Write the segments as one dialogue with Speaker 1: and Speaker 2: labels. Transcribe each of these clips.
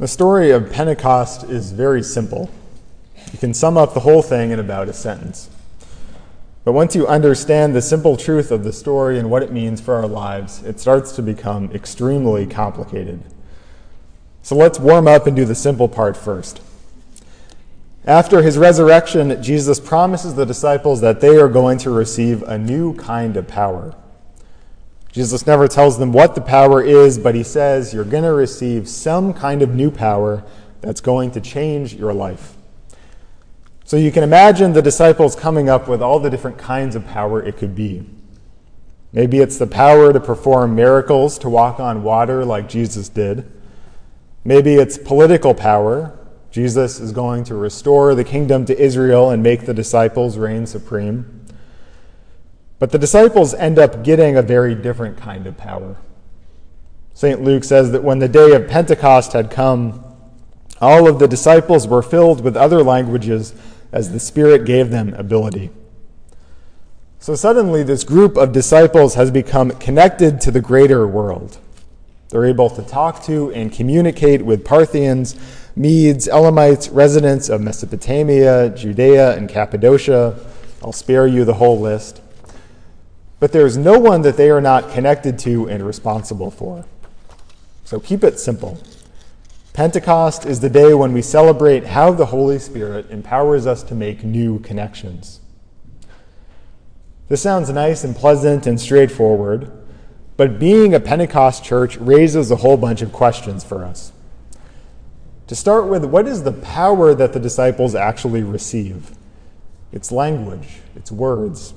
Speaker 1: The story of Pentecost is very simple. You can sum up the whole thing in about a sentence. But once you understand the simple truth of the story and what it means for our lives, it starts to become extremely complicated. So let's warm up and do the simple part first. After his resurrection, Jesus promises the disciples that they are going to receive a new kind of power. Jesus never tells them what the power is, but he says you're going to receive some kind of new power that's going to change your life. So you can imagine the disciples coming up with all the different kinds of power it could be. Maybe it's the power to perform miracles, to walk on water like Jesus did. Maybe it's political power. Jesus is going to restore the kingdom to Israel and make the disciples reign supreme. But the disciples end up getting a very different kind of power. St. Luke says that when the day of Pentecost had come, all of the disciples were filled with other languages as the Spirit gave them ability. So suddenly, this group of disciples has become connected to the greater world. They're able to talk to and communicate with Parthians, Medes, Elamites, residents of Mesopotamia, Judea, and Cappadocia. I'll spare you the whole list but there is no one that they are not connected to and responsible for. So keep it simple. Pentecost is the day when we celebrate how the Holy Spirit empowers us to make new connections. This sounds nice and pleasant and straightforward, but being a Pentecost church raises a whole bunch of questions for us. To start with, what is the power that the disciples actually receive? It's language, it's words.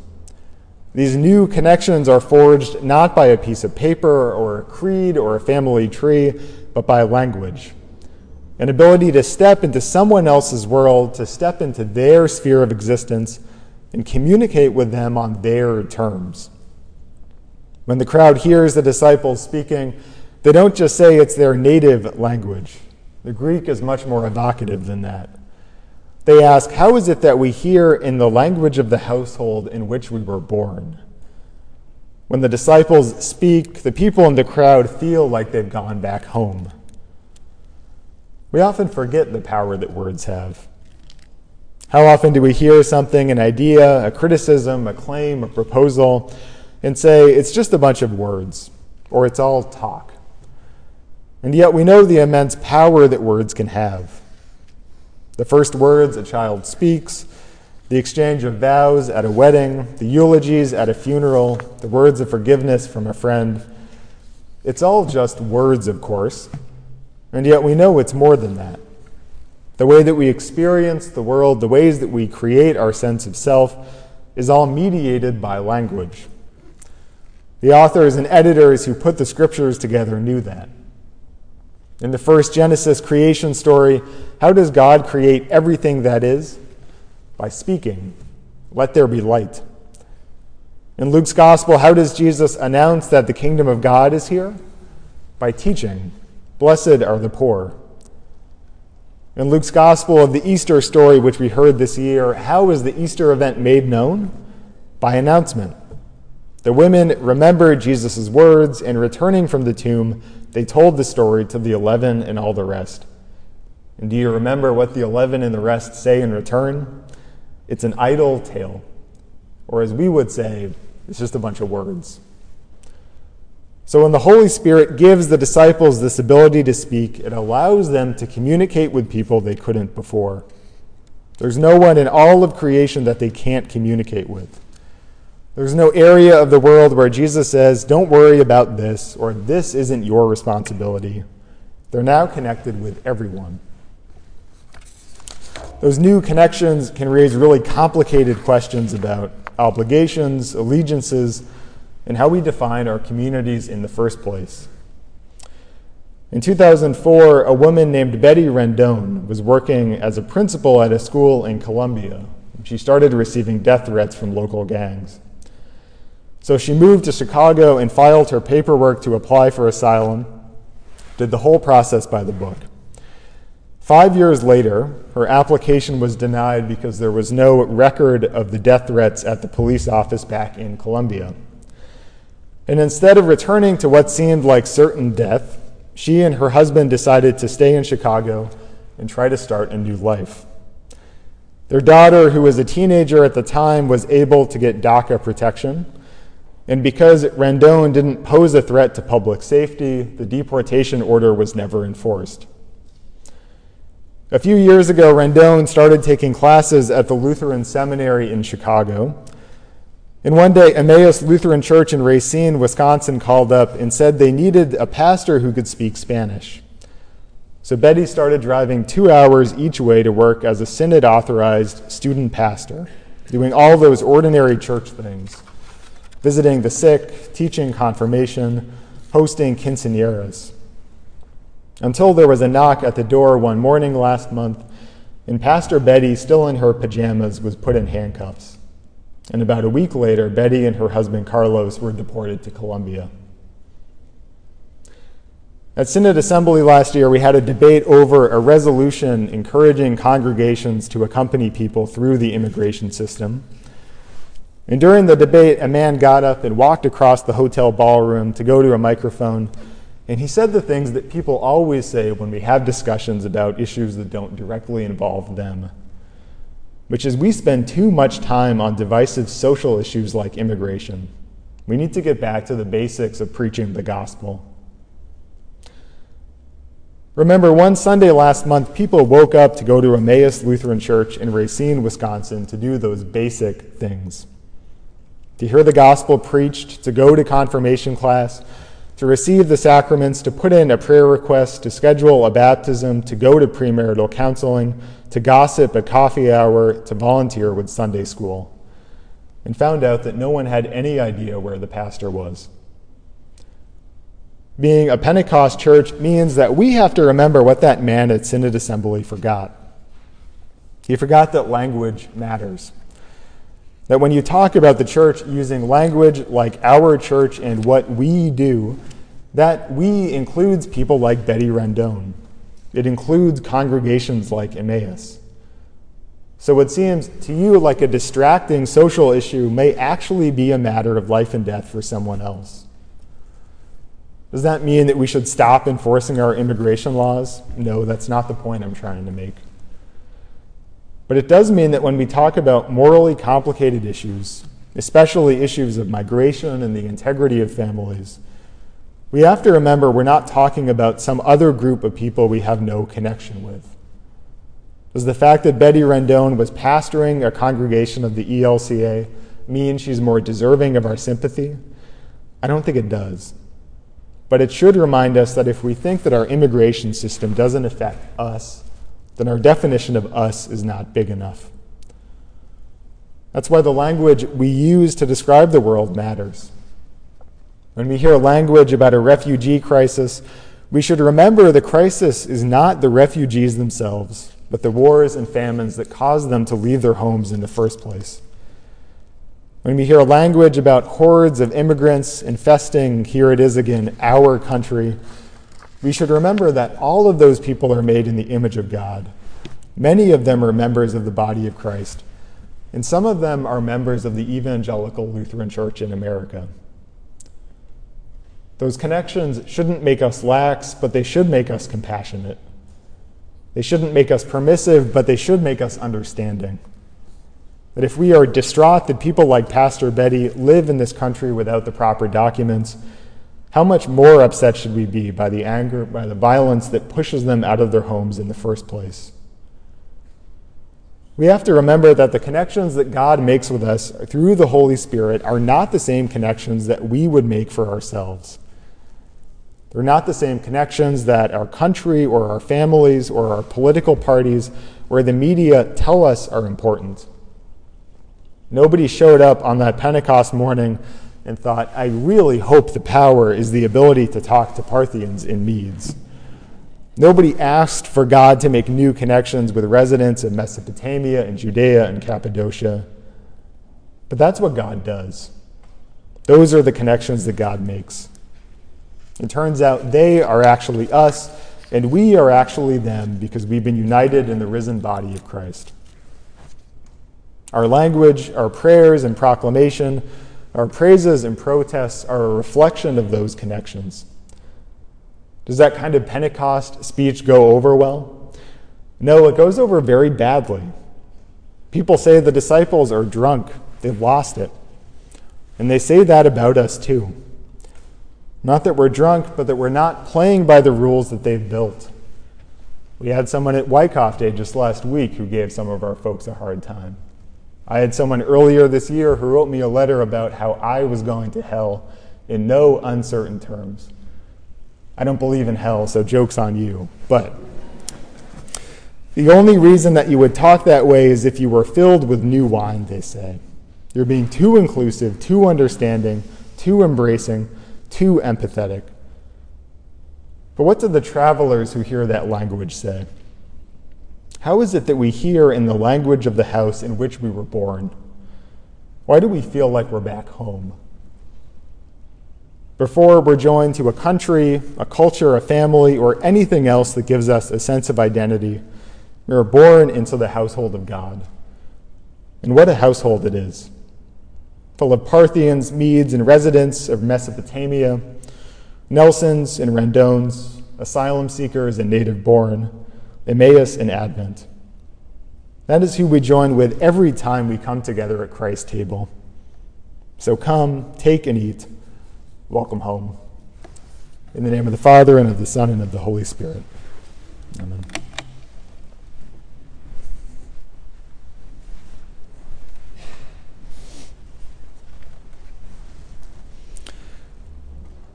Speaker 1: These new connections are forged not by a piece of paper or a creed or a family tree, but by language. An ability to step into someone else's world, to step into their sphere of existence, and communicate with them on their terms. When the crowd hears the disciples speaking, they don't just say it's their native language. The Greek is much more evocative than that. They ask, How is it that we hear in the language of the household in which we were born? When the disciples speak, the people in the crowd feel like they've gone back home. We often forget the power that words have. How often do we hear something, an idea, a criticism, a claim, a proposal, and say, it's just a bunch of words, or it's all talk? And yet we know the immense power that words can have. The first words a child speaks, the exchange of vows at a wedding, the eulogies at a funeral, the words of forgiveness from a friend. It's all just words, of course, and yet we know it's more than that. The way that we experience the world, the ways that we create our sense of self, is all mediated by language. The authors and editors who put the scriptures together knew that. In the first Genesis creation story, how does God create everything that is? By speaking, let there be light. In Luke's gospel, how does Jesus announce that the kingdom of God is here? By teaching, blessed are the poor. In Luke's gospel of the Easter story, which we heard this year, how is the Easter event made known? By announcement. The women remembered Jesus' words, and returning from the tomb, they told the story to the eleven and all the rest. And do you remember what the eleven and the rest say in return? It's an idle tale. Or as we would say, it's just a bunch of words. So when the Holy Spirit gives the disciples this ability to speak, it allows them to communicate with people they couldn't before. There's no one in all of creation that they can't communicate with. There's no area of the world where Jesus says, don't worry about this, or this isn't your responsibility. They're now connected with everyone. Those new connections can raise really complicated questions about obligations, allegiances, and how we define our communities in the first place. In 2004, a woman named Betty Rendon was working as a principal at a school in Colombia. She started receiving death threats from local gangs. So she moved to Chicago and filed her paperwork to apply for asylum, did the whole process by the book. Five years later, her application was denied because there was no record of the death threats at the police office back in Colombia. And instead of returning to what seemed like certain death, she and her husband decided to stay in Chicago and try to start a new life. Their daughter, who was a teenager at the time, was able to get DACA protection. And because Rendon didn't pose a threat to public safety, the deportation order was never enforced. A few years ago, Rendon started taking classes at the Lutheran Seminary in Chicago. And one day, Emmaus Lutheran Church in Racine, Wisconsin, called up and said they needed a pastor who could speak Spanish. So Betty started driving two hours each way to work as a synod authorized student pastor, doing all those ordinary church things visiting the sick, teaching confirmation, hosting quinceañeras. Until there was a knock at the door one morning last month, and Pastor Betty, still in her pajamas, was put in handcuffs. And about a week later, Betty and her husband Carlos were deported to Colombia. At Synod Assembly last year, we had a debate over a resolution encouraging congregations to accompany people through the immigration system. And during the debate, a man got up and walked across the hotel ballroom to go to a microphone, and he said the things that people always say when we have discussions about issues that don't directly involve them which is we spend too much time on divisive social issues like immigration. We need to get back to the basics of preaching the gospel. Remember, one Sunday last month, people woke up to go to Emmaus Lutheran Church in Racine, Wisconsin, to do those basic things to hear the gospel preached, to go to confirmation class, to receive the sacraments, to put in a prayer request, to schedule a baptism, to go to premarital counseling, to gossip at coffee hour, to volunteer with Sunday school, and found out that no one had any idea where the pastor was. Being a Pentecost church means that we have to remember what that man at Synod Assembly forgot. He forgot that language matters. That when you talk about the church using language like our church and what we do, that we includes people like Betty Rendon it includes congregations like Emmaus. So, what seems to you like a distracting social issue may actually be a matter of life and death for someone else. Does that mean that we should stop enforcing our immigration laws? No, that's not the point I'm trying to make. But it does mean that when we talk about morally complicated issues, especially issues of migration and the integrity of families, we have to remember we're not talking about some other group of people we have no connection with. Does the fact that Betty Rendon was pastoring a congregation of the ELCA mean she's more deserving of our sympathy? I don't think it does. But it should remind us that if we think that our immigration system doesn't affect us, then our definition of us is not big enough. That's why the language we use to describe the world matters. When we hear language about a refugee crisis, we should remember the crisis is not the refugees themselves, but the wars and famines that caused them to leave their homes in the first place. When we hear language about hordes of immigrants infesting, here it is again, our country, we should remember that all of those people are made in the image of God. Many of them are members of the body of Christ, and some of them are members of the Evangelical Lutheran Church in America. Those connections shouldn't make us lax, but they should make us compassionate. They shouldn't make us permissive, but they should make us understanding. That if we are distraught that people like Pastor Betty live in this country without the proper documents, how much more upset should we be by the anger, by the violence that pushes them out of their homes in the first place? We have to remember that the connections that God makes with us through the Holy Spirit are not the same connections that we would make for ourselves. They're not the same connections that our country or our families or our political parties or the media tell us are important. Nobody showed up on that Pentecost morning and thought, I really hope the power is the ability to talk to Parthians in Medes. Nobody asked for God to make new connections with residents of Mesopotamia and Judea and Cappadocia. But that's what God does. Those are the connections that God makes. It turns out they are actually us, and we are actually them because we've been united in the risen body of Christ. Our language, our prayers and proclamation, our praises and protests are a reflection of those connections. Does that kind of Pentecost speech go over well? No, it goes over very badly. People say the disciples are drunk, they've lost it. And they say that about us too. Not that we're drunk, but that we're not playing by the rules that they've built. We had someone at Wyckoff Day just last week who gave some of our folks a hard time. I had someone earlier this year who wrote me a letter about how I was going to hell in no uncertain terms. I don't believe in hell, so joke's on you. But the only reason that you would talk that way is if you were filled with new wine, they say. You're being too inclusive, too understanding, too embracing, too empathetic. But what do the travelers who hear that language say? How is it that we hear in the language of the house in which we were born? Why do we feel like we're back home? Before we're joined to a country, a culture, a family, or anything else that gives us a sense of identity, we are born into the household of God. And what a household it is! Full of Parthians, Medes, and residents of Mesopotamia, Nelsons and Randones, asylum seekers and native born, Emmaus and Advent. That is who we join with every time we come together at Christ's table. So come, take and eat. Welcome home. In the name of the Father, and of the Son, and of the Holy Spirit. Amen.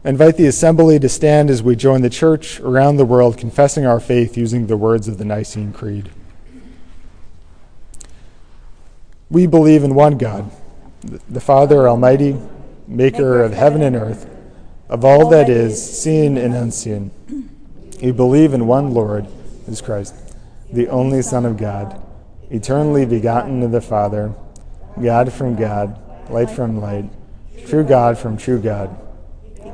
Speaker 1: I invite the assembly to stand as we join the church around the world confessing our faith using the words of the Nicene Creed. We believe in one God, the Father Almighty, maker of heaven and earth, of all that is seen and unseen. We believe in one Lord, Jesus Christ, the only Son of God, eternally begotten of the Father, God from God, light from light, true God from true God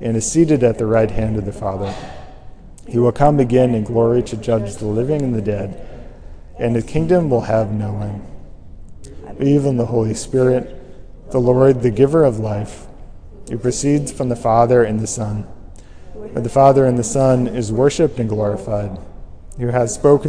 Speaker 1: and is seated at the right hand of the Father. He will come again in glory to judge the living and the dead, and his kingdom will have no end. In the Holy Spirit, the Lord, the giver of life, who proceeds from the Father and the Son. But the Father and the Son is worshipped and glorified, who has spoken